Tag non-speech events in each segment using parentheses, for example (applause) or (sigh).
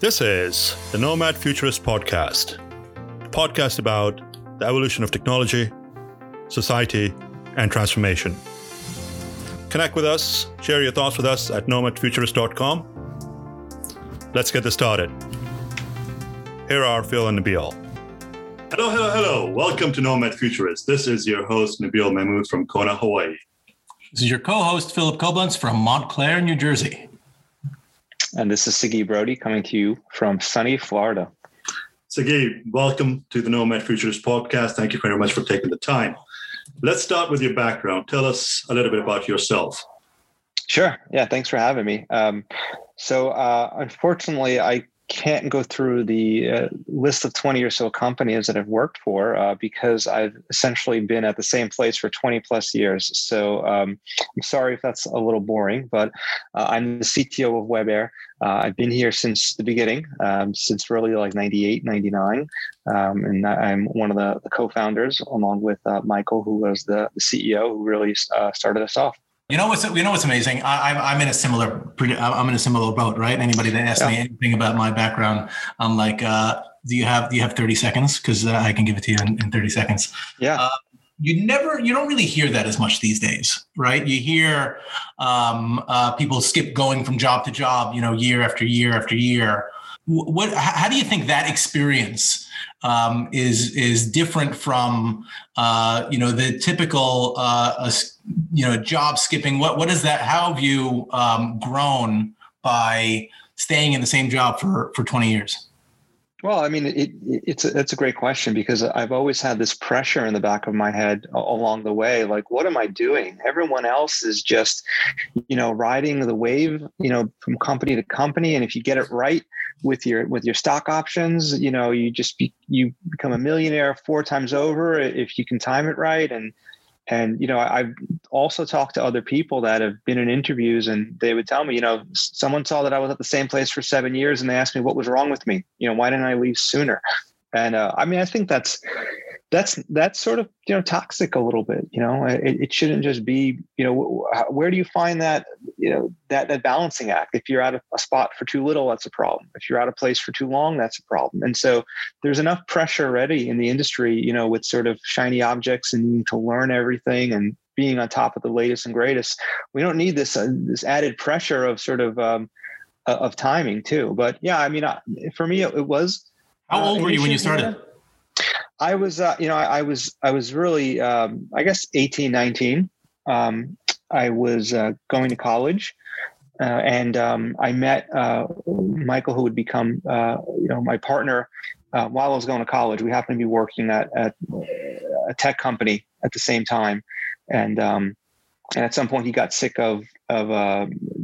This is the Nomad Futurist Podcast, a podcast about the evolution of technology, society, and transformation. Connect with us, share your thoughts with us at nomadfuturist.com. Let's get this started. Here are Phil and Nabeel. Hello, hello, hello. Welcome to Nomad Futurist. This is your host, Nabeel Mahmood from Kona, Hawaii. This is your co host, Philip Koblence from Montclair, New Jersey. And this is Sagi Brody coming to you from sunny Florida. Sagi, welcome to the Nomad Futurist podcast. Thank you very much for taking the time. Let's start with your background. Tell us a little bit about yourself. Sure. Yeah. Thanks for having me. Um, so, uh, unfortunately, I can't go through the uh, list of 20 or so companies that I've worked for uh, because I've essentially been at the same place for 20 plus years. So um, I'm sorry if that's a little boring, but uh, I'm the CTO of WebAir. Uh, I've been here since the beginning, um, since really like 98, 99. Um, and I'm one of the, the co founders, along with uh, Michael, who was the, the CEO who really uh, started us off. You know what's you know what's amazing? I, am I'm in a similar I'm in a similar boat, right? Anybody that asks yeah. me anything about my background, I'm like, uh, do you have do you have 30 seconds? Because uh, I can give it to you in, in 30 seconds. Yeah. Uh, you never you don't really hear that as much these days right you hear um, uh, people skip going from job to job you know year after year after year what how do you think that experience um, is is different from uh, you know the typical uh, you know job skipping what what is that how have you um, grown by staying in the same job for for 20 years well, I mean, it, it's a, it's a great question because I've always had this pressure in the back of my head along the way. Like, what am I doing? Everyone else is just, you know, riding the wave, you know, from company to company. And if you get it right with your with your stock options, you know, you just be, you become a millionaire four times over if you can time it right. And and you know i've also talked to other people that have been in interviews and they would tell me you know someone saw that i was at the same place for seven years and they asked me what was wrong with me you know why didn't i leave sooner and uh, i mean i think that's that's that's sort of you know toxic a little bit you know? It, it shouldn't just be you know where do you find that you know that that balancing act? If you're at a, a, spot for too little that's a problem. If you're out of place for too long that's a problem. And so there's enough pressure already in the industry you know with sort of shiny objects and needing to learn everything and being on top of the latest and greatest we don't need this uh, this added pressure of sort of um, of timing too. But yeah i mean for me it, it was how old uh, were you when you started I was, uh, you know, I, I, was, I was really, um, I guess, 18, 19. Um, I was uh, going to college, uh, and um, I met uh, Michael, who would become, uh, you know, my partner uh, while I was going to college. We happened to be working at, at a tech company at the same time, and um, and at some point he got sick of of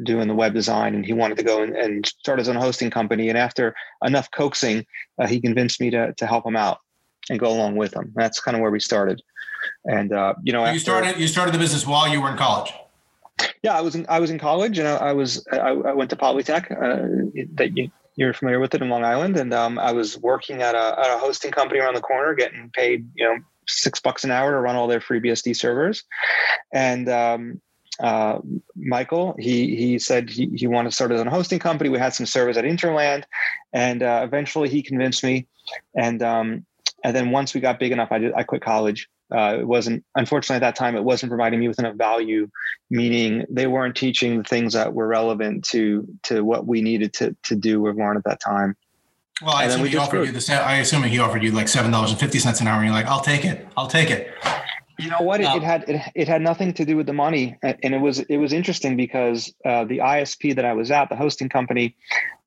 doing the web design, and he wanted to go and, and, start his own hosting company. And after enough coaxing, he convinced me to to help him out and go along with him. That's kind of where we started. And uh, you know, you started you started the business while you were in college. Yeah, I was in I was in college, and I, I was I, I, went to Polytech. Uh, that you, you're familiar with it in Long Island, and um, I was working at a, at a hosting company around the corner, getting paid you know six bucks an hour to run all their FreeBSD servers. And um, uh, Michael, he he said he, he wanted to start his own hosting company. We had some servers at Interland, and uh, eventually he convinced me. And um, and then once we got big enough, I, did, I quit college. Uh, it wasn't, unfortunately, at that time, it wasn't providing me with enough value, meaning they weren't teaching the things that were relevant to to what we needed to to do or learn at that time. Well, I assume he offered grew. you the. I assume he offered you like seven dollars and fifty cents an hour, and you're like, "I'll take it. I'll take it." You know what? It, it had it, it, had nothing to do with the money, and it was it was interesting because uh, the ISP that I was at, the hosting company,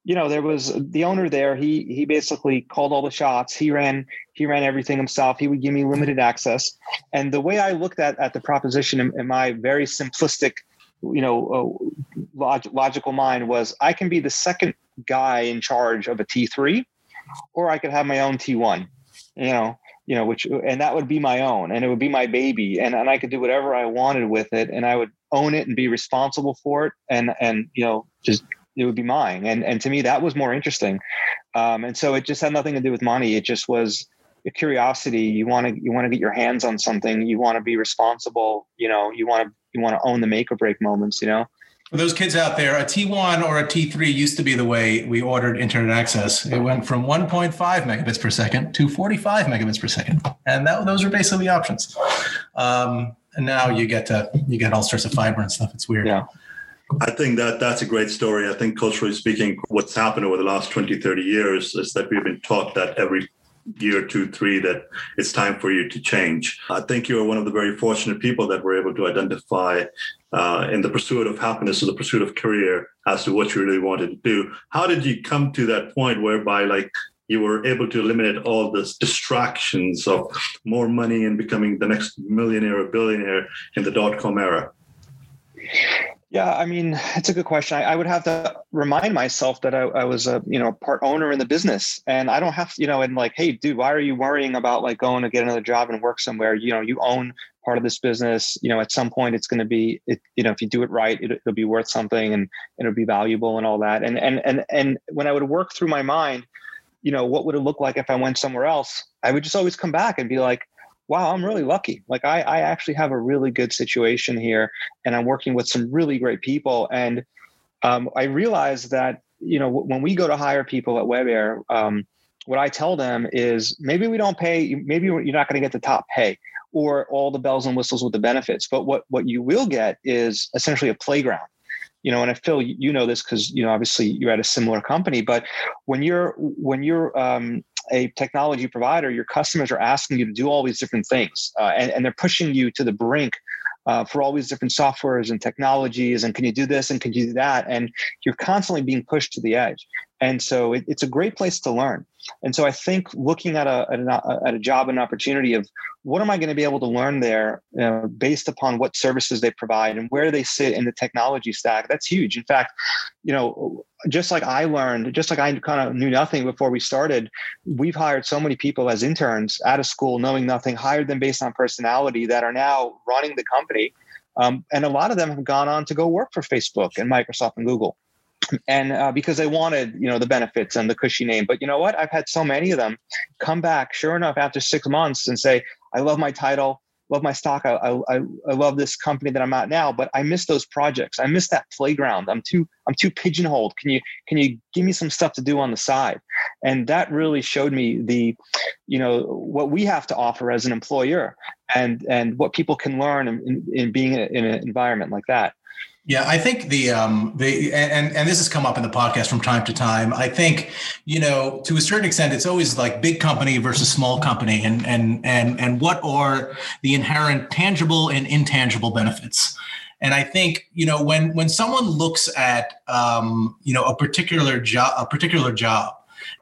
you know there was the owner there he he basically called all the shots. He ran he ran everything himself. He would give me limited access. And the way i looked at at the proposition in, in my very simplistic you know uh, log, logical mind was i can be the second guy in charge of a t3 or i could have my own t1 you know you know which and that would be my own and it would be my baby and, and i could do whatever i wanted with it and i would own it and be responsible for it and and you know just it would be mine. And and to me, that was more interesting. Um, and so it just had nothing to do with money. It just was a curiosity. You want to you want to get your hands on something. You want to be responsible. You know, you want to you want to own the make or break moments. You know. For those kids out there, a T1 or a T3 used to be the way we ordered internet access. It went from 1.5 megabits per second to 45 megabits per second, and that, those are basically the options. Um, and now you get to you get all sorts of fiber and stuff. It's weird. Yeah. I think that that's a great story. I think culturally speaking, what's happened over the last 20, 30 years is that we've been taught that every year two, three, that it's time for you to change. I think you're one of the very fortunate people that were able to identify uh, in the pursuit of happiness or the pursuit of career as to what you really wanted to do. How did you come to that point whereby like you were able to eliminate all the distractions of more money and becoming the next millionaire or billionaire in the dot com era? Yeah, I mean, it's a good question. I, I would have to remind myself that I, I, was a you know part owner in the business, and I don't have to, you know, and like, hey, dude, why are you worrying about like going to get another job and work somewhere? You know, you own part of this business. You know, at some point, it's going to be, it, you know, if you do it right, it, will be worth something, and it'll be valuable and all that. And and and and when I would work through my mind, you know, what would it look like if I went somewhere else? I would just always come back and be like, wow, I'm really lucky. Like I, I actually have a really good situation here and I'm working with some really great people. And um, I realized that, you know, when we go to hire people at WebAir, um, what I tell them is maybe we don't pay, maybe you're not going to get the top pay or all the bells and whistles with the benefits, but what, what you will get is essentially a playground you know and phil you know this because you know obviously you're at a similar company but when you're when you're um, a technology provider, your customers are asking you to do all these different things, uh, and, and they're pushing you to the brink uh, for all these different softwares and technologies. And can you do this? And can you do that? And you're constantly being pushed to the edge. And so it, it's a great place to learn. And so I think looking at a, at a, at a job and opportunity of what am I going to be able to learn there uh, based upon what services they provide and where they sit in the technology stack, that's huge. In fact, you know, just like I learned, just like I kind of knew nothing before we started, we've hired so many people as interns out of school, knowing nothing, hired them based on personality that are now running the company. Um, and a lot of them have gone on to go work for Facebook and Microsoft and Google and uh, because I wanted you know the benefits and the cushy name. But you know what? I've had so many of them come back sure enough after six months and say i love my title love my stock I, I i love this company that i'm at now but i miss those projects. I miss that playground. I'm too i'm too pigeonholed. Can you can you give me some stuff to do on the side? And that really showed me the you know what we have to offer as an employer and and what people can learn in, in, in being in an environment like that yeah, I think the um the and and this has come up in the podcast from time to time. I think you know to a certain extent it's always like big company versus small company, and and and and what are the inherent tangible and intangible benefits. And I think you know when when someone looks at um, you know a particular job a particular job,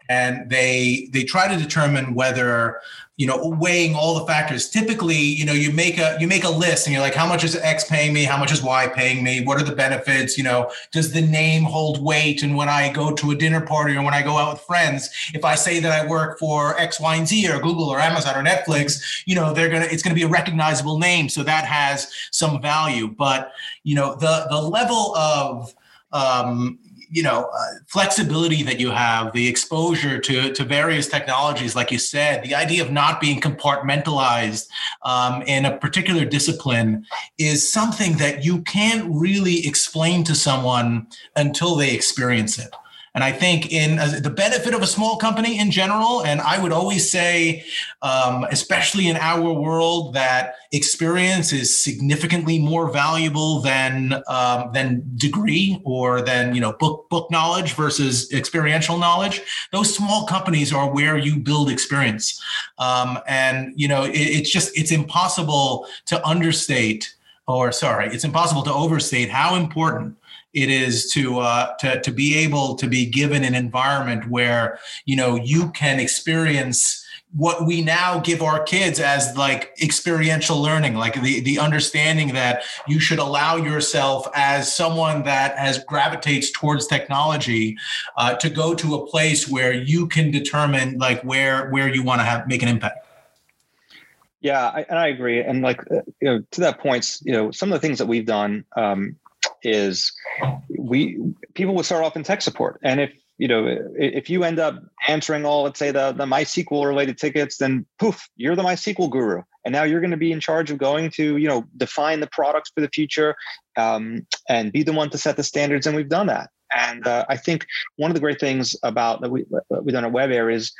and they they try to determine whether you know weighing all the factors. Typically you know you make a you make a list and you're like how much is x paying me? How much is y paying me? What are the benefits? You know does the name hold weight? And when i go to a dinner party or when i go out with friends if i say that i work for x y and z or google or amazon or netflix you know they're gonna it's gonna be a recognizable name. So that has some value. But you know the the level of um, you know uh, flexibility that you have the exposure to to various technologies like you said the idea of not being compartmentalized um, in a particular discipline is something that you can't really explain to someone until they experience it and I think in uh, the benefit of a small company in general, and I would always say, um, especially in our world, that experience is significantly more valuable than um, than degree or than you know book book knowledge versus experiential knowledge. Those small companies are where you build experience, um, and you know it, it's just it's impossible to understate or sorry, it's impossible to overstate how important it is to uh, to to be able to be given an environment where you know you can experience what we now give our kids as like experiential learning like the the understanding that you should allow yourself as someone that has gravitates towards technology uh, to go to a place where you can determine like where where you want to have make an impact. Yeah I, and i agree and like uh, you know to that point you know some of the things that we've done um, is we people would start off in tech support. And if you know if you end up answering all let's say the the mysql related tickets then poof you're the mysql guru. And now you're going to be in charge of going to you know define the products for the future um, and be the one to set the standards and we've done that. And uh, i think one of the great things about that we, we've done at WebAir is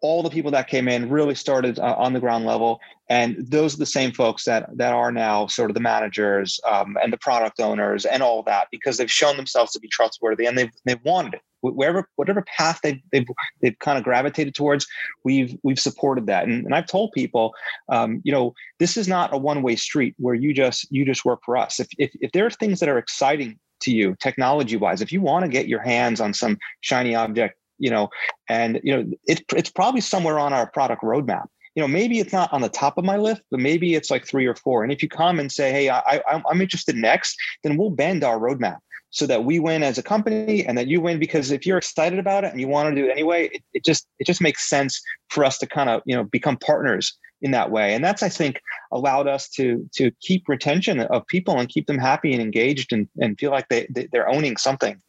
all the people that came in really started uh, on the ground level. And those are the same folks that that are now sort of the managers um, and the product owners and all that because they've shown themselves to be trustworthy and they've they've wanted it. Wherever whatever path they've, they've they've kind of gravitated towards we've we've supported that. And, and i've told people um, you know this is not a one-way street where you just you just work for us. If if, if there are things that are exciting to you technology wise if you want to get your hands on some shiny object you know, and you know, it, it's probably somewhere on our product roadmap. You know, maybe it's not on the top of my list, but maybe it's like three or four. And if you come and say, "Hey, I, I, I'm interested next," then we'll bend our roadmap so that we win as a company and that you win because if you're excited about it and you want to do it anyway it, it just it just makes sense for us to kind of you know become partners in that way and that's i think allowed us to to keep retention of people and keep them happy and engaged and, and feel like they, they they're owning something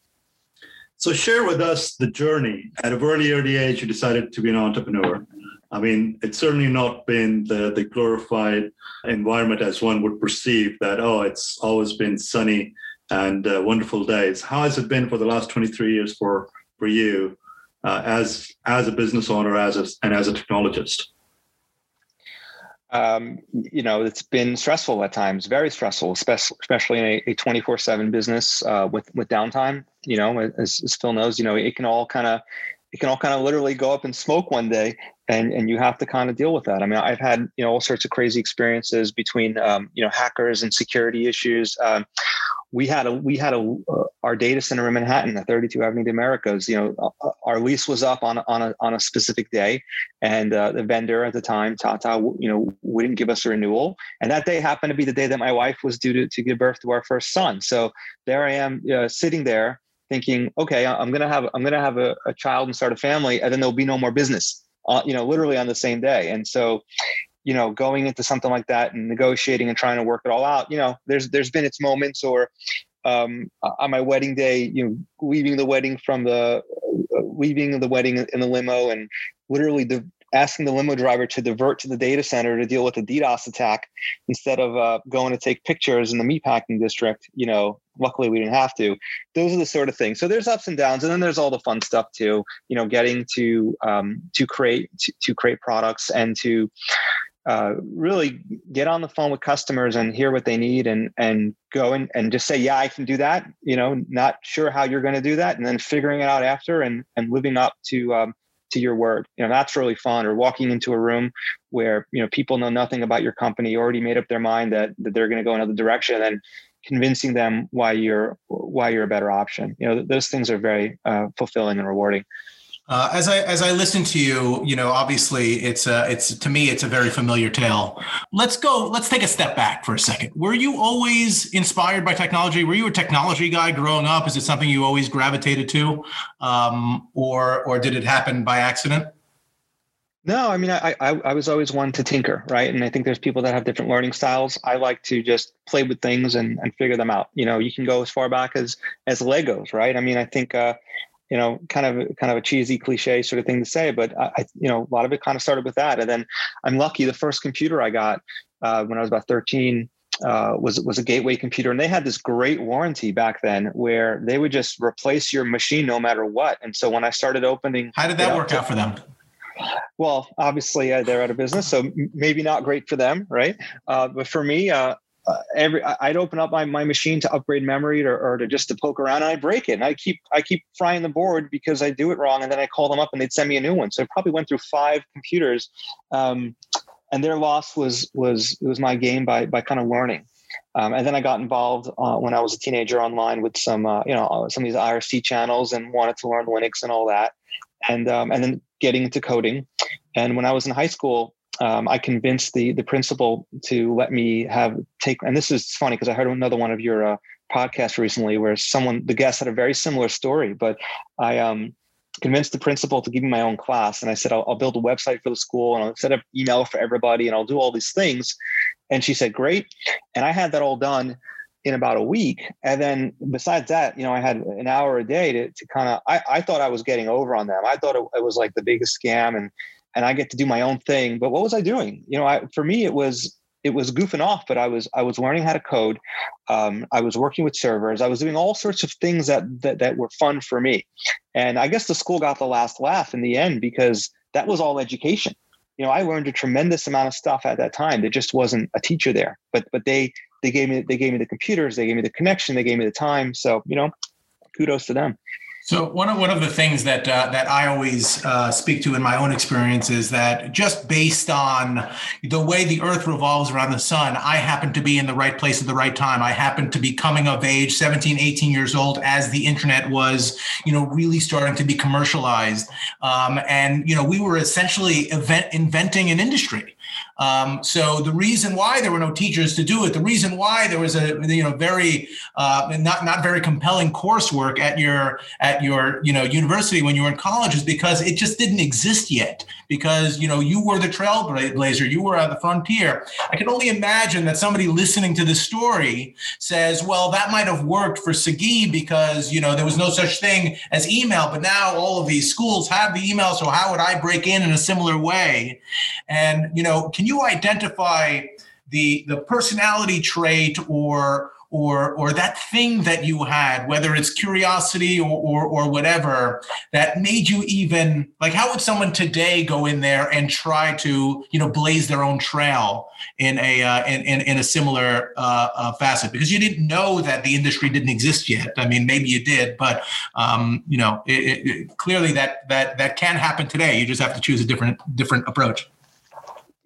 so share with us the journey. At a very early age, you decided to be an entrepreneur. I mean, it's certainly not been the, the glorified environment as one would perceive that, oh, it's always been sunny and uh, wonderful days. How has it been for the last 23 years for, for you uh, as, as a business owner as a, and as a technologist? Um, you know, it's been stressful at times, very stressful, especially in a 24 seven business uh, with, with downtime, you know, as, as Phil knows, you know, it can all kind of, it can all kind of literally go up in smoke one day and, and you have to kind of deal with that. I mean, I've had, you know, all sorts of crazy experiences between, um, you know, hackers and security issues. Um, we had a we had a uh, our data center in Manhattan, the 32 Avenue of the Americas. You know, uh, uh, our lease was up on on a on a specific day, and uh, the vendor at the time, Tata, you know, wouldn't give us a renewal. And that day happened to be the day that my wife was due to to give birth to our first son. So there I am, uh, sitting there thinking, okay, I'm gonna have I'm gonna have a, a, child and start a family, and then there'll be no more business. You know, literally on the same day. And so, you know, going into something like that and negotiating and trying to work it all out, you know, there's there's been its moments or um, on my wedding day, you know, leaving the wedding from the uh, leaving the wedding in the limo and literally the, asking the limo driver to divert to the data center to deal with a DDoS attack instead of uh, going to take pictures in the meatpacking district. You know, luckily we didn't have to. Those are the sort of things. So there's ups and downs, and then there's all the fun stuff too. You know, getting to um, to create to, to create products and to uh, really get on the phone with customers and hear what they need and and go and, and just say yeah i can do that you know not sure how you're going to do that and then figuring it out after and and living up to um, to your word. You know that's really fun or walking into a room where you know people know nothing about your company already made up their mind that, that they're going to go another direction and convincing them why you're why you're a better option. You know those things are very uh, fulfilling and rewarding uh, as I as I listen to you, you know, obviously it's a it's to me it's a very familiar tale. Let's go. Let's take a step back for a second. Were you always inspired by technology? Were you a technology guy growing up? Is it something you always gravitated to, um, or or did it happen by accident? No, I mean, I, I I was always one to tinker, right? And I think there's people that have different learning styles. I like to just play with things and, and figure them out. You know, you can go as far back as as Legos, right? I mean, I think uh, you know, kind of kind of a cheesy cliche sort of thing to say, but I, you know, a lot of it kind of started with that. And then I'm lucky. The first computer I got uh, when I was about 13 uh, was was a gateway computer, and they had this great warranty back then where they would just replace your machine no matter what. And so when I started opening, how did that work out for them? Well, obviously uh, they're out of business, so maybe not great for them, right? Uh, but for me, uh, uh, every I'd open up my, my machine to upgrade memory or, or to just to poke around and I break it and I keep I keep frying the board because I do it wrong and then I call them up and they'd send me a new one. So I probably went through five computers, um, and their loss was was was my game by by kind of learning. Um, and then I got involved uh, when I was a teenager online with some uh, you know some of these IRC channels and wanted to learn Linux and all that, and um, and then getting into coding. And when I was in high school, um, I convinced the the principal to let me have take. And this is funny because I heard another one of your uh, podcasts recently where someone the guest had a very similar story, but I um, convinced the principal to give me my own class, and I said I'll, I'll build a website for the school and I'll set up email for everybody and I'll do all these things. And she said, "Great," and I had that all done in about a week. And then besides that, you know, I had an hour a day to, to kind of, I, I thought I was getting over on them. I thought it, it was like the biggest scam and and I get to do my own thing. But what was I doing? You know, I, for me, it was it was goofing off, but I was I was learning how to code. Um, I was working with servers. I was doing all sorts of things that, that that were fun for me. And I guess the school got the last laugh in the end because that was all education. You know, I learned a tremendous amount of stuff at that time. There just wasn't a teacher there, but but they they gave me they gave me the computers, they gave me the connection, they gave me the time. So you know, kudos to them. So one of one of the things that uh, that I always uh, speak to in my own experience is that just based on the way the Earth revolves around the sun, I happen to be in the right place at the right time. I happen to be coming of age, 17, 18 years old, as the internet was, you know, really starting to be commercialized, um, and you know, we were essentially event, inventing an industry. Um, so the reason why there were no teachers to do it, the reason why there was a you know very uh, not not very compelling coursework at your at your you know university when you were in college is because it just didn't exist yet. Because you know you were the trailblazer, you were at the frontier. I can only imagine that somebody listening to this story says, "Well, that might have worked for Sagi because you know there was no such thing as email, but now all of these schools have the email. So how would I break in in a similar way?" And you know, can you identify the the personality trait or or or that thing that you had, whether it's curiosity or, or or, whatever, that made you even like how would someone today go in there and try to you know blaze their own trail in a uh, in, in, in a similar uh, uh, facet because you didn't know that the industry didn't exist yet. I mean, maybe you did, but um, you know, it, it, clearly that that that can happen today. You just have to choose a different different approach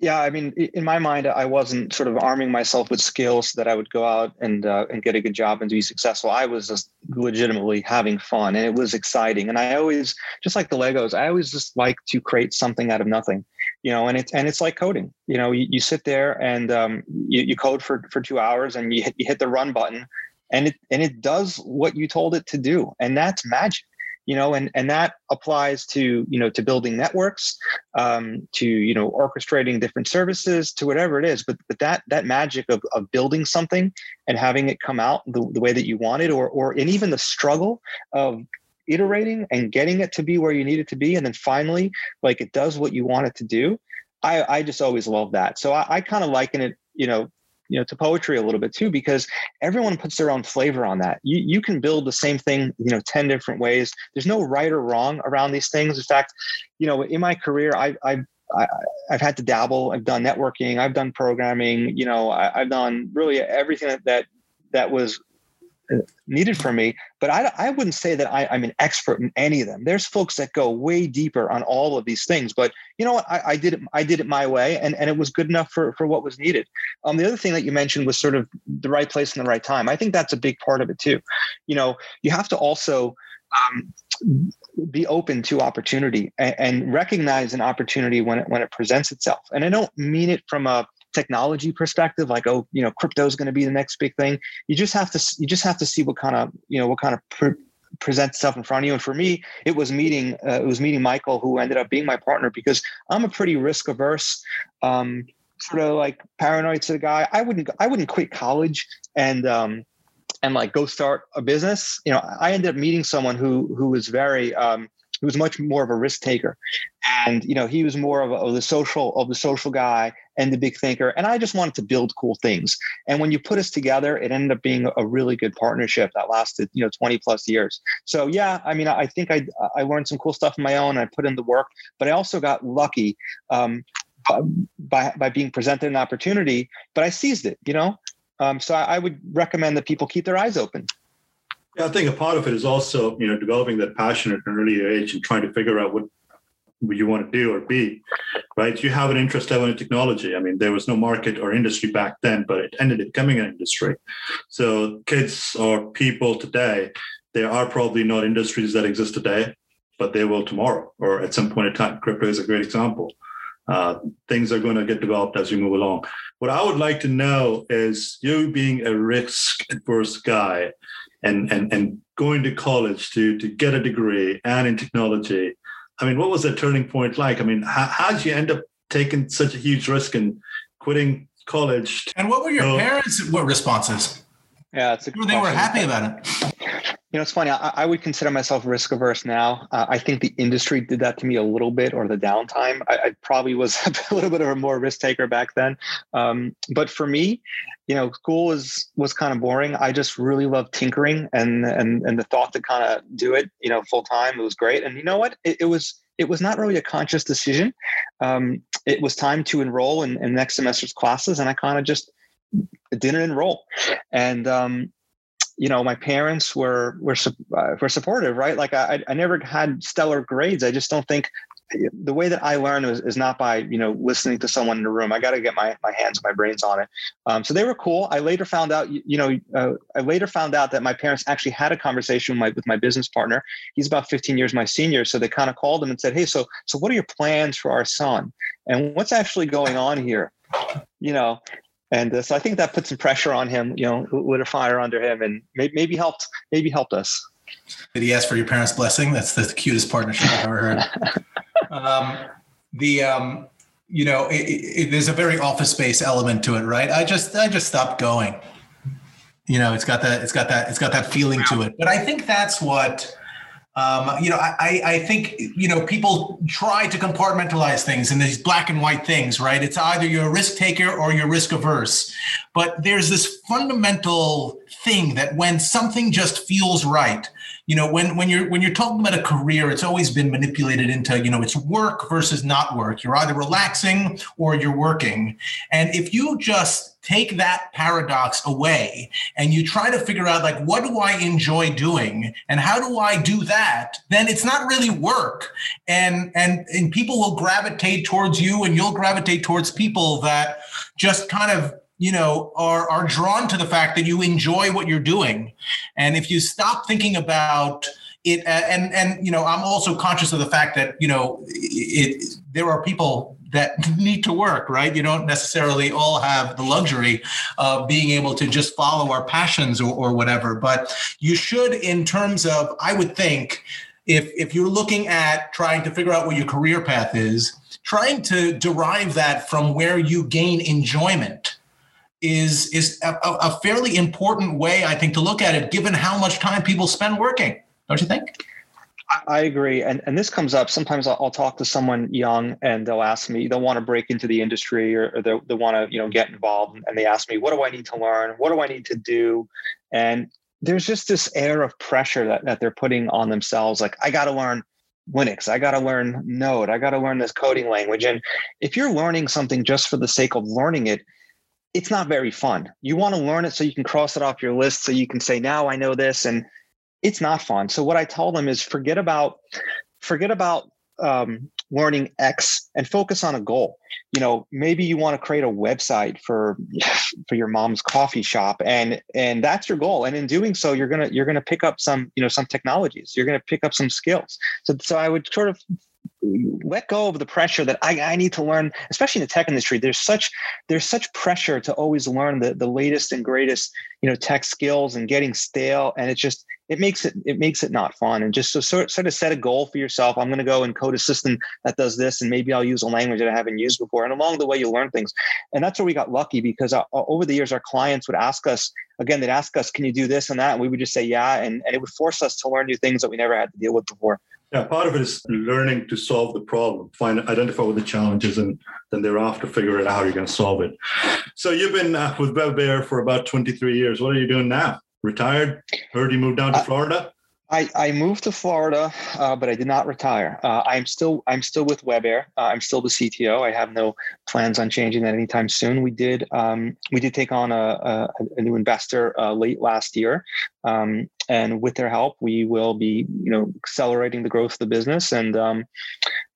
yeah i mean in my mind i wasn't sort of arming myself with skills that i would go out and uh, and get a good job and be successful. I was just legitimately having fun and it was exciting. And i always just like the legos i always just like to create something out of nothing you know and it's and it's like coding. You know you, you sit there and um, you, you code for for two hours and you hit, you hit the run button and it and it does what you told it to do and that's magic you know and and that applies to you know to building networks um, to you know orchestrating different services to whatever it is. But but that that magic of, of building something and having it come out the, the way that you wanted or or and even the struggle of iterating and getting it to be where you need it to be and then finally like it does what you want it to do i i just always love that. So i, I kind of liken it you know you know to poetry a little bit too because everyone puts their own flavor on that you you can build the same thing you know 10 different ways there's no right or wrong around these things in fact you know in my career i i I, have had to dabble. I've done networking. I've done programming. You know, I, have done really everything that, that that was needed for me. But I, I wouldn't say that I, am an expert in any of them. There's folks that go way deeper on all of these things. But you know what? I, I did it. I did it my way, and, and it was good enough for for what was needed. Um, the other thing that you mentioned was sort of the right place and the right time. I think that's a big part of it too. You know, you have to also. Um, be open to opportunity and, and, recognize an opportunity when it when it presents itself. And I don't mean it from a technology perspective like oh you know crypto is going to be the next big thing. You just have to you just have to see what kind of you know what kind of pre- presents itself in front of you. And for me it was meeting uh, it was meeting michael who ended up being my partner because i'm a pretty risk averse um, sort of like paranoid sort of guy. I wouldn't i wouldn't quit college and um, and like go start a business. You know i ended up meeting someone who who was very um, who was much more of a risk taker. And you know he was more of, a, of the social of the social guy and the big thinker. And i just wanted to build cool things. And when you put us together it ended up being a really good partnership that lasted you know 20 plus years. So yeah i mean i think i i learned some cool stuff on my own i put in the work but i also got lucky um, by by being presented an opportunity but i seized it you know? Um, so I, I would recommend that people keep their eyes open yeah, I think a part of it is also, you know, developing that passion at an earlier age and trying to figure out what you want to do or be, right? You have an interest level in technology. I mean, there was no market or industry back then, but it ended up becoming an industry. So kids or people today, there are probably not industries that exist today, but they will tomorrow or at some point in time. Crypto is a great example. Uh, things are going to get developed as we move along. What I would like to know is you being a risk adverse guy, and and and going to college to to get a degree and in technology. I mean, what was that turning point like? I mean, how, how did you end up taking such a huge risk and quitting college? And what were your parents' what responses? Yeah, it's a they were happy about it. You know, it's funny. I, I would consider myself risk averse now. Uh, I think the industry did that to me a little bit, or the downtime. I, I probably was (laughs) a little bit of a more risk taker back then. Um, but for me, you know, school was was kind of boring. I just really loved tinkering and and and the thought to kind of do it, you know, full time. It was great. And you know what? It, it was it was not really a conscious decision. Um, it was time to enroll in, in next semester's classes, and I kind of just didn't enroll. And um, you know my parents were were uh, were supportive right? Like I, I never had stellar grades. I just don't think the way that i learn is, is not by you know listening to someone in the room. I got to get my, my hands my brains on it. Um, so they were cool. I later found out you know uh, i later found out that my parents actually had a conversation with my, with my business partner. He's about 15 years my senior so they kind of called him and said hey so so what are your plans for our son? And what's actually going on here? You know and uh, so I think that put some pressure on him, you know, lit a fire under him, and maybe, maybe helped maybe helped us. Did he ask for your parents' blessing? That's the cutest partnership I've ever heard. (laughs) um, the um, you know, it, it, there's a very office space element to it, right? I just I just stopped going. You know, it's got that it's got that it's got that feeling to it. But I think that's what um, you know, I, I think, you know, people try to compartmentalize things in these black and white things, right? It's either you're a risk taker or you're risk averse. But there's this fundamental thing that when something just feels right, you know when when you're when you're talking about a career it's always been manipulated into you know it's work versus not work you're either relaxing or you're working and if you just take that paradox away and you try to figure out like what do i enjoy doing and how do i do that then it's not really work. And and and people will gravitate towards you and you'll gravitate towards people that just kind of you know are are drawn to the fact that you enjoy what you're doing. And if you stop thinking about it uh, and and you know i'm also conscious of the fact that you know it there are people that need to work right you don't necessarily all have the luxury of being able to just follow our passions or, or whatever but you should in terms of i would think if if you're looking at trying to figure out what your career path is trying to derive that from where you gain enjoyment is is a, a, fairly important way, I think, to look at it, given how much time people spend working. Don't you think? I agree, and and this comes up sometimes. I'll, I'll talk to someone young, and they'll ask me. They'll want to break into the industry, or, or they they want to you know get involved, and they ask me, "What do I need to learn? What do I need to do?" And there's just this air of pressure that that they're putting on themselves. Like I got to learn Linux. I got to learn Node. I got to learn this coding language. And if you're learning something just for the sake of learning it, it's not very fun. You want to learn it so you can cross it off your list so you can say, now I know this. And it's not fun. So what I tell them is forget about forget about um, learning X and focus on a goal. You know, maybe you want to create a website for for your mom's coffee shop, and and that's your goal. And in doing so, you're gonna you're gonna pick up some you know some technologies. You're gonna pick up some skills. So so I would sort of let go of the pressure that I, I need to learn, especially in the tech industry. There's such there's such pressure to always learn the, the latest and greatest, you know, tech skills and getting stale. And it's just it makes it it makes it not fun. And just so sort, sort of set a goal for yourself. I'm gonna go and code a system that does this, and maybe I'll use a language that I haven't used before. And along the way, you learn things. And that's where we got lucky because uh, over the years, our clients would ask us again, they'd ask us, "Can you do this and that?" And we would just say, "Yeah," and, and it would force us to learn new things that we never had to deal with before. Yeah, part of it is learning to solve the problem, find identify what the challenges, and then thereafter figure out how you're going to solve it. So you've been uh, with WebAir for about 23 years. What are you doing now? Retired? Heard you moved down to Florida. I, I moved to Florida, uh, but I did not retire. Uh, I'm still I'm still with WebAir. Uh, I'm still the CTO. I have no plans on changing that anytime soon. We did um, we did take on a, a, a new investor uh, late last year, um, and with their help, we will be you know accelerating the growth of the business and um,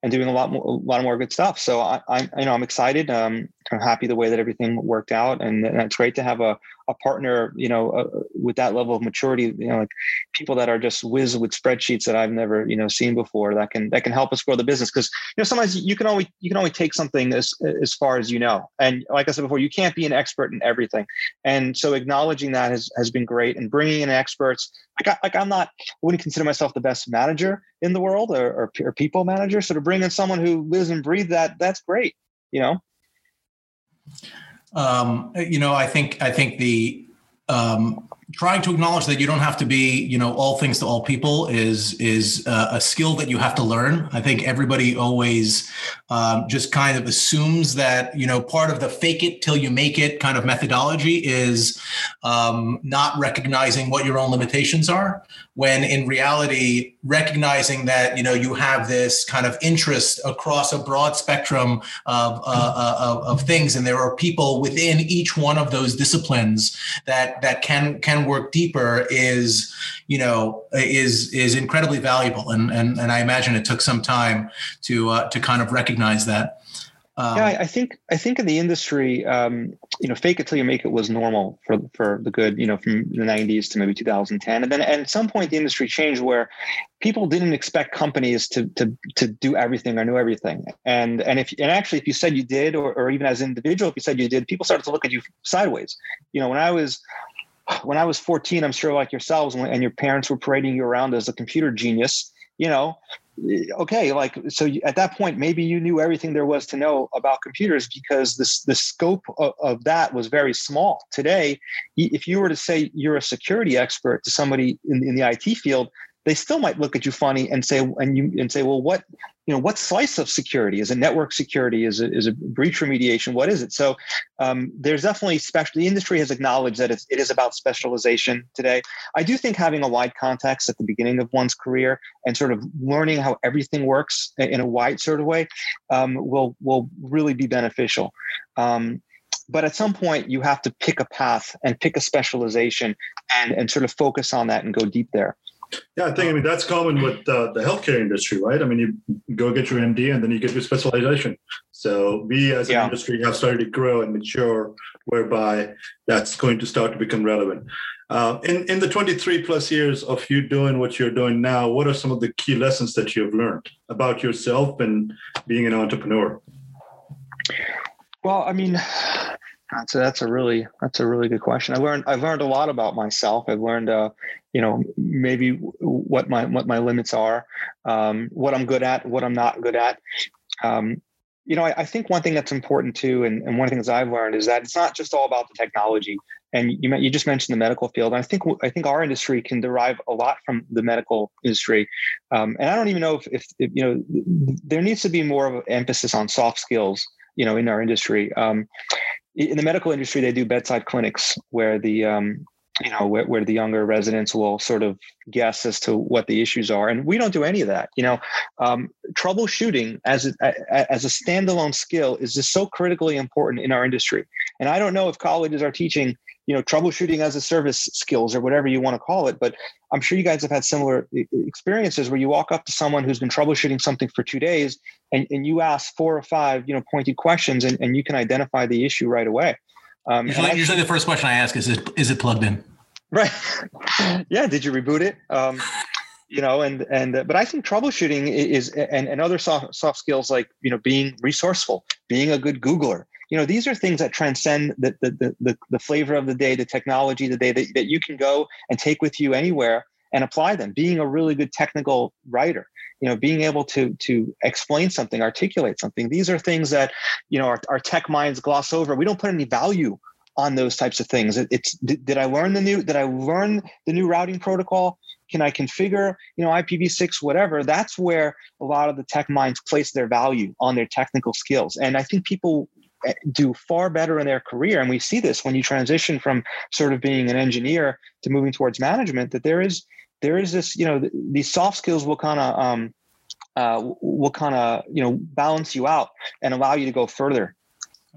and doing a lot more a lot more good stuff. So I, am you know I'm excited. Um, I'm happy the way that everything worked out, and, and it's great to have a a partner, you know, uh, with that level of maturity, you know, like people that are just whiz with spreadsheets that I've never, you know, seen before that can that can help us grow the business. Because you know, sometimes you can only you can only take something as as far as you know. And like I said before, you can't be an expert in everything. And so acknowledging that has has been great, and bringing in experts. Like, I, like I'm not, I wouldn't consider myself the best manager in the world or, or, or people manager. So to bring in someone who lives and breathes that, that's great. You know. Um, you know, I think I think the um, trying to acknowledge that you don't have to be you know all things to all people is is uh, a skill that you have to learn. I think everybody always um, just kind of assumes that you know part of the fake it till you make it kind of methodology is um, not recognizing what your own limitations are when in reality recognizing that you know you have this kind of interest across a broad spectrum of, uh, uh of, of things and there are people within each one of those disciplines that that can can work deeper is you know is is incredibly valuable. And and, and i imagine it took some time to uh, to kind of recognize that um, yeah, I, think I think in the industry, um, you know, fake it till you make it was normal for for the good, you know, from the '90s to maybe 2010, and then at some point the industry changed where people didn't expect companies to to to do everything or know everything, and and if and actually if you said you did, or, or even as an individual, if you said you did, people started to look at you sideways. You know, when I was when I was 14, I'm sure like yourselves, and your parents were parading you around as a computer genius, you know, okay like so at that point maybe you knew everything there was to know about computers because this the scope of, of, that was very small. Today if you were to say you're a security expert to somebody in, in the it field they still might look at you funny and say and you and say well what you know what slice of security? Is it network security? Is it is it breach remediation? What is it? So um, there's definitely special the industry has acknowledged that it's, it is about specialization today. I do think having a wide context at the beginning of one's career and sort of learning how everything works in a wide sort of way um, will will really be beneficial. Um, but at some point you have to pick a path and pick a specialization and, and sort of focus on that and go deep there yeah, I think I mean that's common with uh, the healthcare industry, right? I mean, you go get your MD and then you get your specialization. So we as yeah. an industry have started to grow and mature, whereby that's going to start to become relevant. Uh, in in the 23 plus years of you doing what you're doing now, what are some of the key lessons that you have learned about yourself and being an entrepreneur? Well, I mean, a, that's a really that's a really good question. I learned I've learned a lot about myself. I've learned uh, you know maybe what my what my limits are, um, what I'm good at, what I'm not good at. Um, you know, I, I, think one thing that's important too, and, and one of the things I've learned is that it's not just all about the technology. And you you just mentioned the medical field. And I think I think our industry can derive a lot from the medical industry. Um, and I don't even know if, if, if, you know there needs to be more of an emphasis on soft skills. You know, in our industry. Um, in the medical industry, they do bedside clinics where the um, you know where, where, the younger residents will sort of guess as to what the issues are. And we don't do any of that you know. Um, troubleshooting as a, as a standalone skill is just so critically important in our industry. And i don't know if colleges are teaching you know troubleshooting as a service skills or whatever you want to call it but i'm sure you guys have had similar experiences where you walk up to someone who's been troubleshooting something for two days and, and you ask four or five you know pointed questions and, and you can identify the issue right away. Um, usually, usually the first question i ask is is it plugged in? Right. (laughs) Yeah did you reboot it? Um, you know and and uh, but i think troubleshooting is and, and other soft, soft skills like you know being resourceful being a good googler you know these are things that transcend the the the, the flavor of the day the technology the day that, that you can go and take with you anywhere and apply them. Being a really good technical writer you know being able to to explain something articulate something these are things that you know our, our tech minds gloss over. We don't put any value on those types of things. It, it's did, did i learn the new did i learn the new routing protocol? Can i configure you know ipv6 whatever? That's where a lot of the tech minds place their value on their technical skills. And i think people do far better in their career. And we see this when you transition from sort of being an engineer to moving towards management that there is there is this you know these soft skills will kind of um, uh, will kind of you know balance you out and allow you to go further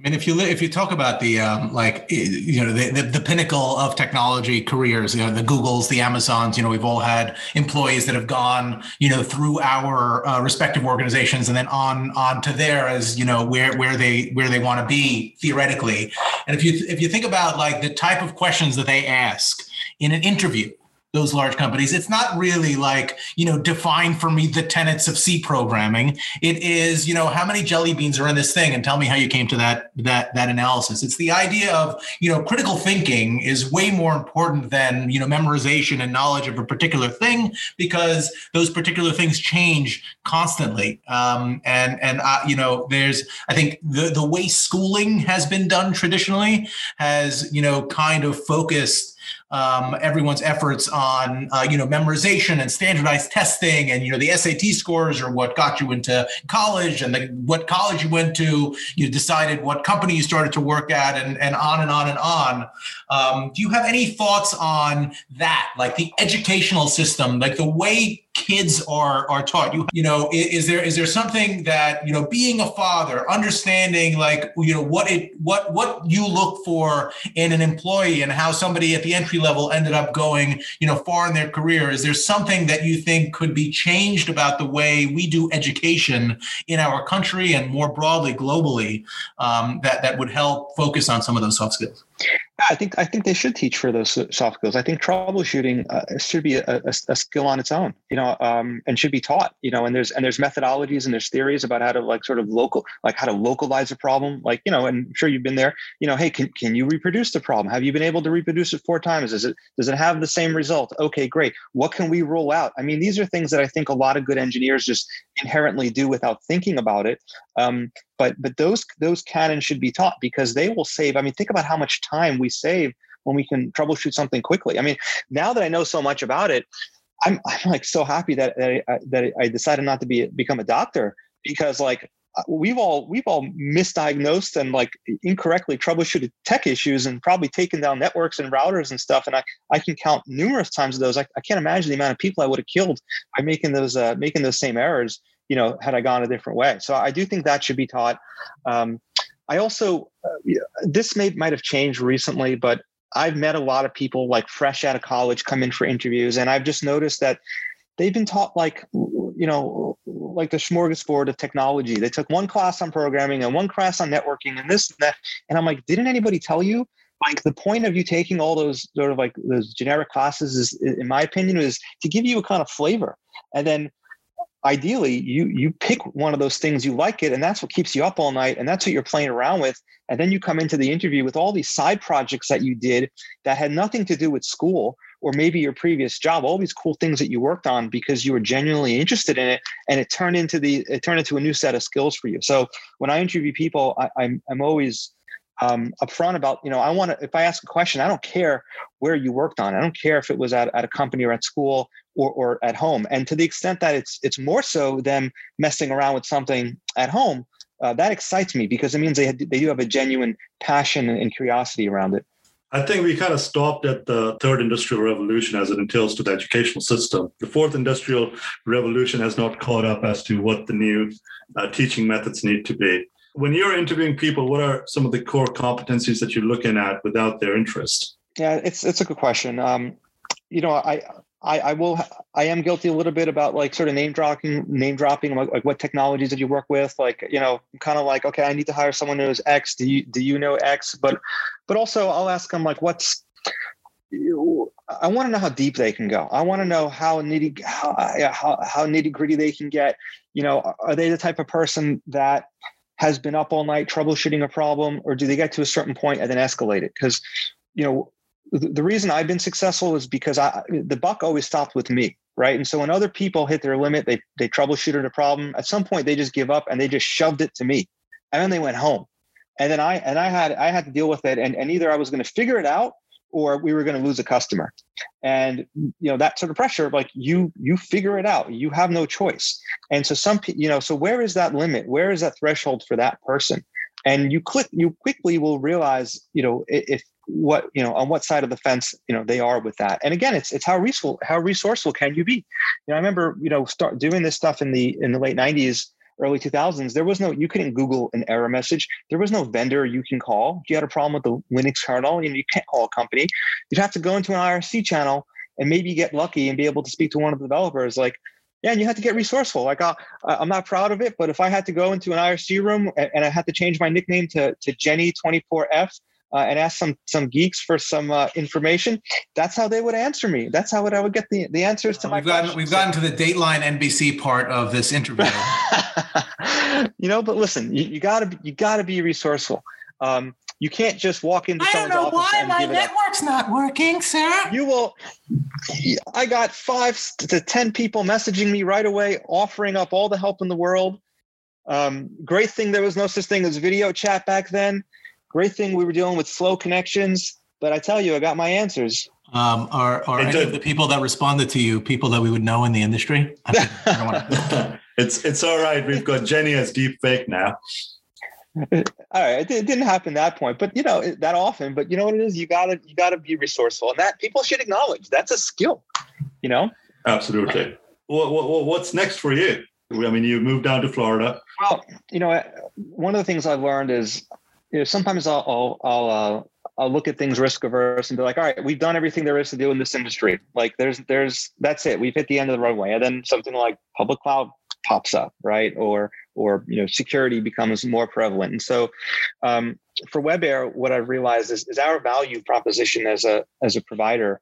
I mean, if you if you talk about the um, like you know the, the, the pinnacle of technology careers, you know the Googles, the Amazons, you know we've all had employees that have gone you know through our uh, respective organizations and then on on to there as you know where where they where they want to be theoretically. And if you if you think about like the type of questions that they ask in an interview, those large companies. It's not really like, you know, define for me the tenets of C programming. It is, you know, how many jelly beans are in this thing and tell me how you came to that that that analysis. It's the idea of, you know, critical thinking is way more important than, you know, memorization and knowledge of a particular thing because those particular things change constantly. Um, and and uh, you know, there's I think the the way schooling has been done traditionally has, you know, kind of focused um, everyone's efforts on uh, you know memorization and standardized testing, and you know the SAT scores are what got you into college, and the, what college you went to, you decided what company you started to work at, and and on and on and on. Um, do you have any thoughts on that, like the educational system, like the way kids are are taught. You you know is, there is there something that you know being a father understanding like you know what it what what you look for in an employee and how somebody at the entry level ended up going you know far in their career is there something that you think could be changed about the way we do education in our country and more broadly globally um, that that would help focus on some of those soft skills I think I think they should teach for those soft skills. I think troubleshooting uh, should be a, a, a, skill on its own, you know, um, and should be taught. You know, and there's and there's methodologies and there's theories about how to like sort of local, like how to localize a problem. Like you know, and I'm sure you've been there. You know, hey, can can you reproduce the problem? Have you been able to reproduce it four times? Does it does it have the same result? Okay, great. What can we roll out? I mean, these are things that I think a lot of good engineers just inherently do without thinking about it. Um, but but those those canons should be taught because they will save i mean think about how much time we save when we can troubleshoot something quickly i mean now that i know so much about it i'm, (laughs) I'm like so happy that that I, that I decided not to be become a doctor because like uh, we've all we've all misdiagnosed and like incorrectly troubleshooted tech issues and probably taken down networks and routers and stuff and i i can count numerous times of those i, I can't imagine the amount of people i would have killed by making those uh, making those same errors you know, had I gone a different way. So I do think that should be taught. Um, I also, uh, this may might have changed recently, but I've met a lot of people like fresh out of college come in for interviews, and I've just noticed that they've been taught like you know like the smorgasbord of technology. They took one class on programming and one class on networking and this and that and i'm like didn't anybody tell you? Like the point of you taking all those sort of like those generic classes is in my opinion is to give you a kind of flavor and then ideally you you pick one of those things you like it and that's what keeps you up all night and that's what you're playing around with. And then you come into the interview with all these side projects that you did that had nothing to do with school or maybe your previous job all these cool things that you worked on because you were genuinely interested in it and it turned into the it turned into a new set of skills for you. So when i interview people I, I'm, I'm always um, upfront about, you know, I want to, if I ask a question, I don't care where you worked on. I don't care if it was at, at a company or at school or, or at home. And to the extent that it's, it's more so them messing around with something at home, uh, that excites me because it means they, they do have a genuine passion and curiosity around it. I think we kind of stopped at the third industrial revolution as it entails to the educational system. The fourth industrial revolution has not caught up as to what the new uh, teaching methods need to be when you're interviewing people, what are some of the core competencies that you're looking at without their interest? Yeah, it's it's a good question. Um, you know, I, I I will I am guilty a little bit about like sort of name dropping name dropping like, like what technologies did you work with like you know kind of like okay I need to hire someone who knows X do you do you know X but but also I'll ask them like what's I want to know how deep they can go. I want to know how nitty how, how, how nitty gritty they can get. You know, are they the type of person that has been up all night troubleshooting a problem, or do they get to a certain point and then escalate it? Because, you know, the, reason I've been successful is because I the buck always stopped with me, right? And so when other people hit their limit, they they troubleshooted a problem. At some point, they just give up and they just shoved it to me, and then they went home. And then I and I had I had to deal with it, and and either I was going to figure it out or we were going to lose a customer and you know that sort of pressure like you you figure it out you have no choice and so some you know so where is that limit where is that threshold for that person and you click you quickly will realize you know if what you know on what side of the fence you know they are with that and again it's it's how resourceful how resourceful can you be you know i remember you know start doing this stuff in the in the late 90s early 2000s, there was no, you couldn't Google an error message. There was no vendor you can call. If you had a problem with the Linux kernel, you, know, you can't call a company. You'd have to go into an IRC channel and maybe get lucky and be able to speak to one of the developers. Like, yeah, and you had to get resourceful. Like, uh, I'm not proud of it, but if I had to go into an IRC room and, and I had to change my nickname to, to Jenny24F, uh, and ask some some geeks for some uh, information. That's how they would answer me. That's how would I would get the, the answers to uh, my we've gotten, questions. We've gotten to the Dateline NBC part of this interview. (laughs) you know, but listen, you, you gotta you gotta be resourceful. Um, you can't just walk into I someone's office why my network's not working, sir. You will. I got five to ten people messaging me right away, offering up all the help in the world. Um, great thing there was no such thing as video chat back then. Great thing we were dealing with slow connections. but I tell you, I got my answers. Um, are are any of the people that responded to you people that we would know in the industry? I, I (laughs) it's it's all right. We've got Jenny as deep fake now. all right, it, didn't happen that point, but you know that often. But you know what it is? You gotta you gotta be resourceful, and that people should acknowledge that's a skill. You know. Absolutely. What, what what's next for you? I mean, you moved down to Florida. Well, you know, one of the things I've learned is, you know, sometimes I'll I'll I'll, uh, I'll look at things risk averse and be like, all right, we've done everything there is to do in this industry. Like, there's there's that's it. We've hit the end of the runway, and then something like public cloud pops up, right? Or or you know security becomes more prevalent. And so um, for WebAir, what I've realized is, is our value proposition as a as a provider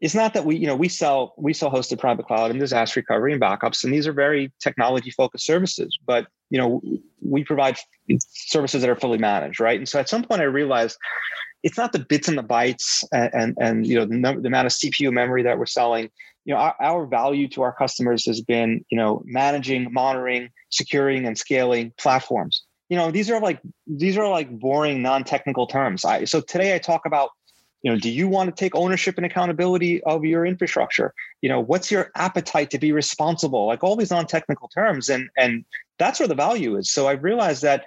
it's not that we you know we sell we sell hosted private cloud and disaster recovery and backups and these are very technology focused services but you know we provide services that are fully managed right? And so at some point i realized it's not the bits and the bytes and and, and you know the, the, amount of cpu memory that we're selling. You know our, our value to our customers has been you know managing monitoring securing and scaling platforms. You know these are like these are like boring non-technical terms. I, so today i talk about you know do you want to take ownership and accountability of your infrastructure? You know what's your appetite to be responsible? Like all these non-technical terms and and that's where the value is. So i've realized that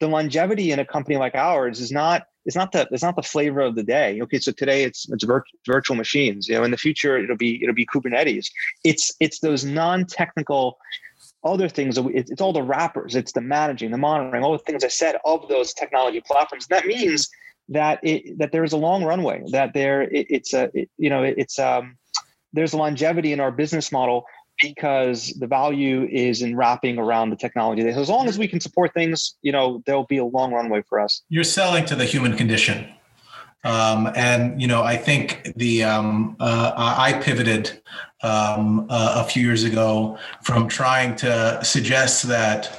the longevity in a company like ours is not it's not the it's not the flavor of the day. Okay so today it's it's vir- virtual machines. You know in the future it'll be it'll be kubernetes. It's it's those non-technical other things it's all the wrappers. It's the managing the monitoring all the things i said of those technology platforms. That means that it that there is a long runway that there it, it's a it, you know it, it's um there's longevity in our business model because the value is in wrapping around the technology. As long as we can support things, you know, there'll be a long runway for us. You're selling to the human condition. Um, and you know, I think the um, uh, I pivoted um, uh, a few years ago from trying to suggest that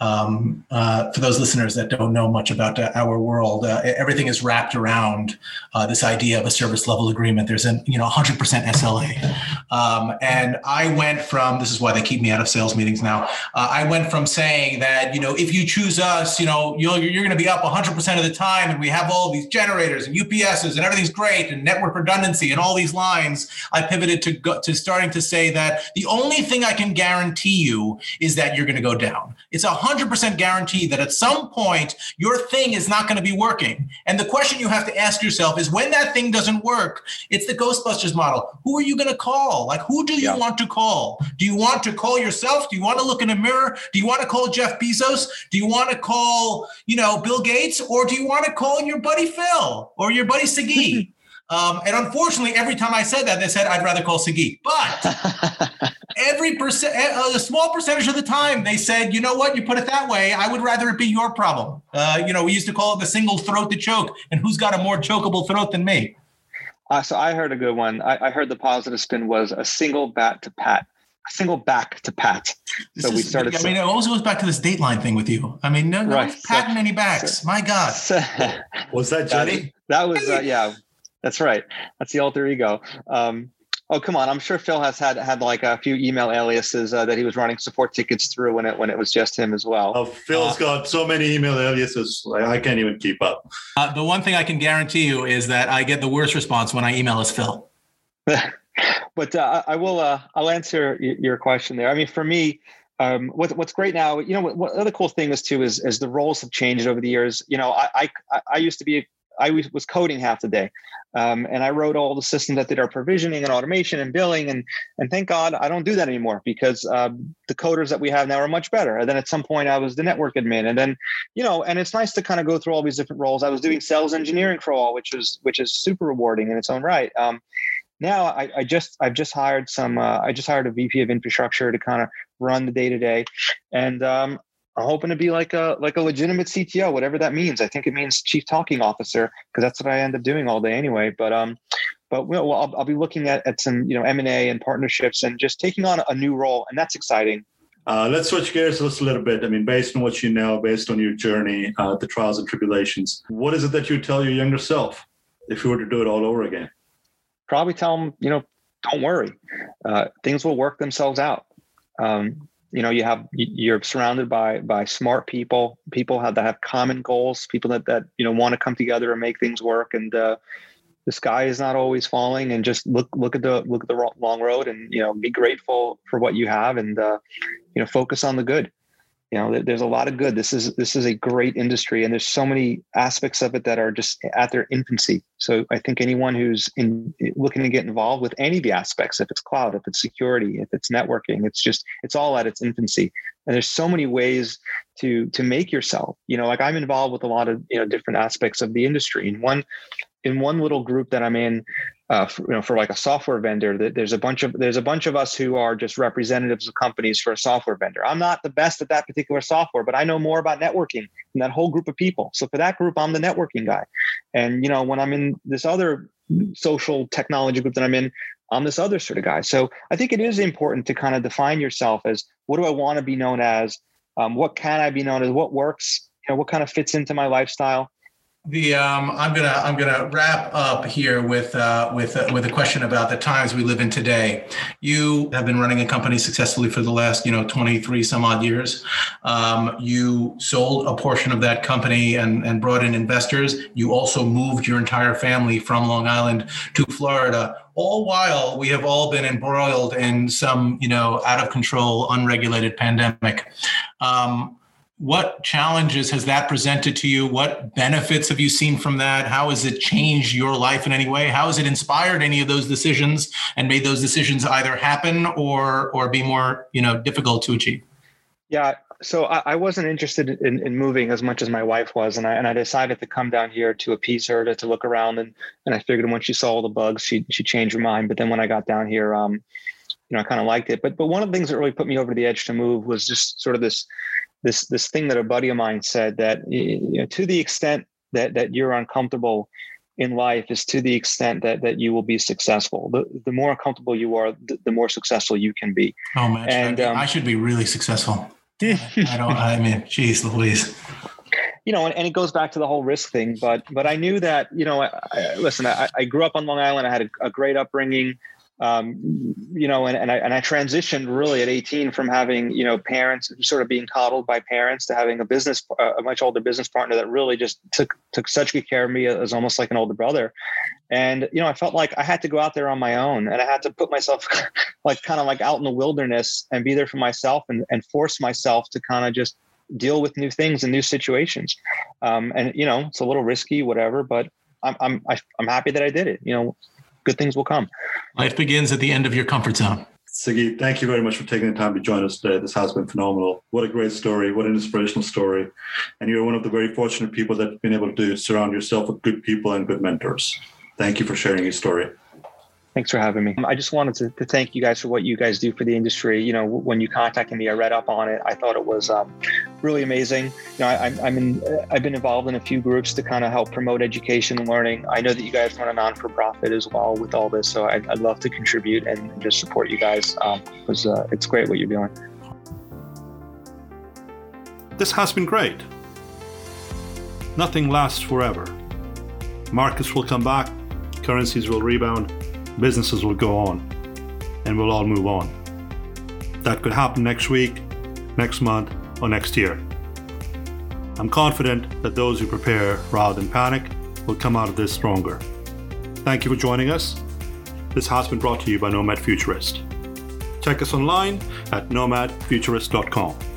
um, uh, for those listeners that don't know much about uh, our world, uh, everything is wrapped around uh, this idea of a service level agreement. There's an you know 100% SLA, um, and I went from this is why they keep me out of sales meetings now. Uh, I went from saying that you know if you choose us, you know you're you're going to be up 100% of the time, and we have all these generators and UPSs and everything's great and network redundancy and all these lines. I pivoted to go, to starting to say that the only thing I can guarantee you is that you're going to go down. It's a 100% guarantee that at some point your thing is not going to be working. And the question you have to ask yourself is when that thing doesn't work, it's the Ghostbusters model. Who are you going to call? Like, who do you yeah. want to call? Do you want to call yourself? Do you want to look in a mirror? Do you want to call Jeff Bezos? Do you want to call, you know, Bill Gates? Or do you want to call your buddy Phil or your buddy Sagi? (laughs) Um, and unfortunately, every time I said that, they said I'd rather call Sagi. But (laughs) every percent, a small percentage of the time, they said, you know what, you put it that way, I would rather it be your problem. Uh, you know, we used to call it the single throat to choke, and who's got a more chokeable throat than me? Uh, so I heard a good one. I, I, heard the positive spin was a single bat to pat, a single back to pat. This so we started. I mean, it always goes back to this Dateline thing with you. I mean, no, no right. patting so, any backs. So, My God. (laughs) So, was that Jenny? That, that was uh, yeah. That's right. That's the alter ego. Um, oh, come on! I'm sure Phil has had had like a few email aliases uh, that he was running support tickets through when it when it was just him as well. Oh, Phil's uh, got so many email aliases, like, I can't even keep up. Uh, the one thing I can guarantee you is that I get the worst response when I email as Phil. (laughs) but uh, I will. Uh, I'll answer your question there. I mean, for me, um, what, what's great now, you know, what, what other cool thing is too is, is the roles have changed over the years. You know, I, I, I used to be I was coding half the day. Um, and I wrote all the systems that did our provisioning and automation and billing. And, and thank God I don't do that anymore because um, the coders that we have now are much better. And then at some point I was the network admin. And then, you know, and it's nice to kind of go through all these different roles. I was doing sales engineering for all, which was, which is super rewarding in its own right. Um, now I, I, just I've just hired some uh, I just hired a VP of infrastructure to kind of run the day to day, and um, I'm hoping to be like a like a legitimate CTO, whatever that means. I think it means chief talking officer because that's what I end up doing all day anyway. But um, but well, I'll, I'll be looking at at some you know M and A and partnerships and just taking on a new role, and that's exciting. Uh, let's switch gears just a little bit. I mean, based on what you know, based on your journey, uh, the trials and tribulations, what is it that you tell your younger self if you were to do it all over again? Probably tell them, you know, don't worry, uh, things will work themselves out. Um, you know you have you're surrounded by by smart people people have that have common goals people that that you know want to come together and make things work and uh, the sky is not always falling, and just look look at the look at the long road, and you know, be grateful for what you have, and uh, you know, focus on the good you know there's a lot of good. This is this is a great industry and there's so many aspects of it that are just at their infancy. So i think anyone who's in looking to get involved with any of the aspects if it's cloud if it's security if it's networking it's just it's all at its infancy. And there's so many ways to to make yourself you know like i'm involved with a lot of you know different aspects of the industry. And one in one little group that i'm in uh, for, you know, for like a software vendor, that there's a bunch of there's a bunch of us who are just representatives of companies for a software vendor. I'm not the best at that particular software, but I know more about networking than that whole group of people. So for that group, I'm the networking guy. And you know, when I'm in this other social technology group that I'm in, I'm this other sort of guy. So I think it is important to kind of define yourself as what do I want to be known as? Um, what can I be known as? What works? You know, what kind of fits into my lifestyle? The um, I'm gonna I'm gonna wrap up here with uh, with uh, with a question about the times we live in today. You have been running a company successfully for the last you know 23 some odd years. Um, you sold a portion of that company and and brought in investors. You also moved your entire family from Long Island to Florida. All while we have all been embroiled in some you know out of control unregulated pandemic. Um, what challenges has that presented to you? What benefits have you seen from that? How has it changed your life in any way? How has it inspired any of those decisions and made those decisions either happen or or be more you know difficult to achieve? Yeah so I, I wasn't interested in, in moving as much as my wife was and I, and I decided to come down here to appease her to, to look around and, and I figured when she saw all the bugs she she changed her mind. But then when I got down here um you know I kind of liked it. But but one of the things that really put me over the edge to move was just sort of this this this thing that a buddy of mine said that you know, to the extent that that you're uncomfortable in life is to the extent that that you will be successful. The the more uncomfortable you are, the, the more successful you can be. Oh man, and um, I should be really successful. (laughs) I don't. I mean, geez, Louise. You know, and, and, it goes back to the whole risk thing. But but I knew that you know. I, I, listen, I, I, grew up on Long Island. I had a, a great upbringing um, you know, and, and I and I transitioned really at 18 from having you know parents sort of being coddled by parents to having a business a much older business partner that really just took took such good care of me as almost like an older brother. And you know, I felt like I had to go out there on my own, and I had to put myself (laughs) like kind of like out in the wilderness and be there for myself and and force myself to kind of just deal with new things and new situations. Um, and you know, it's a little risky, whatever, but I'm I'm I'm happy that I did it. You know, good things will come. Life begins at the end of your comfort zone. Sagi, thank you very much for taking the time to join us today. This has been phenomenal. What a great story. What an inspirational story. And you're one of the very fortunate people that have been able to surround yourself with good people and good mentors. Thank you for sharing your story. Thanks for having me. I just wanted to, to, thank you guys for what you guys do for the industry. You know, when you contacted me, I read up on it. I thought it was um, really amazing. You know, I, am in, I've been involved in a few groups to kind of help promote education and learning. I know that you guys run a non for profit as well with all this, so I'd, I'd love to contribute and just support you guys because um, uh, it's great what you're doing. This has been great. Nothing lasts forever. Markets will come back, currencies will rebound businesses will go on and we'll all move on. That could happen next week, next month, or next year. I'm confident that those who prepare rather than panic will come out of this stronger. Thank you for joining us. This has been brought to you by Nomad Futurist. Check us online at nomadfuturist.com.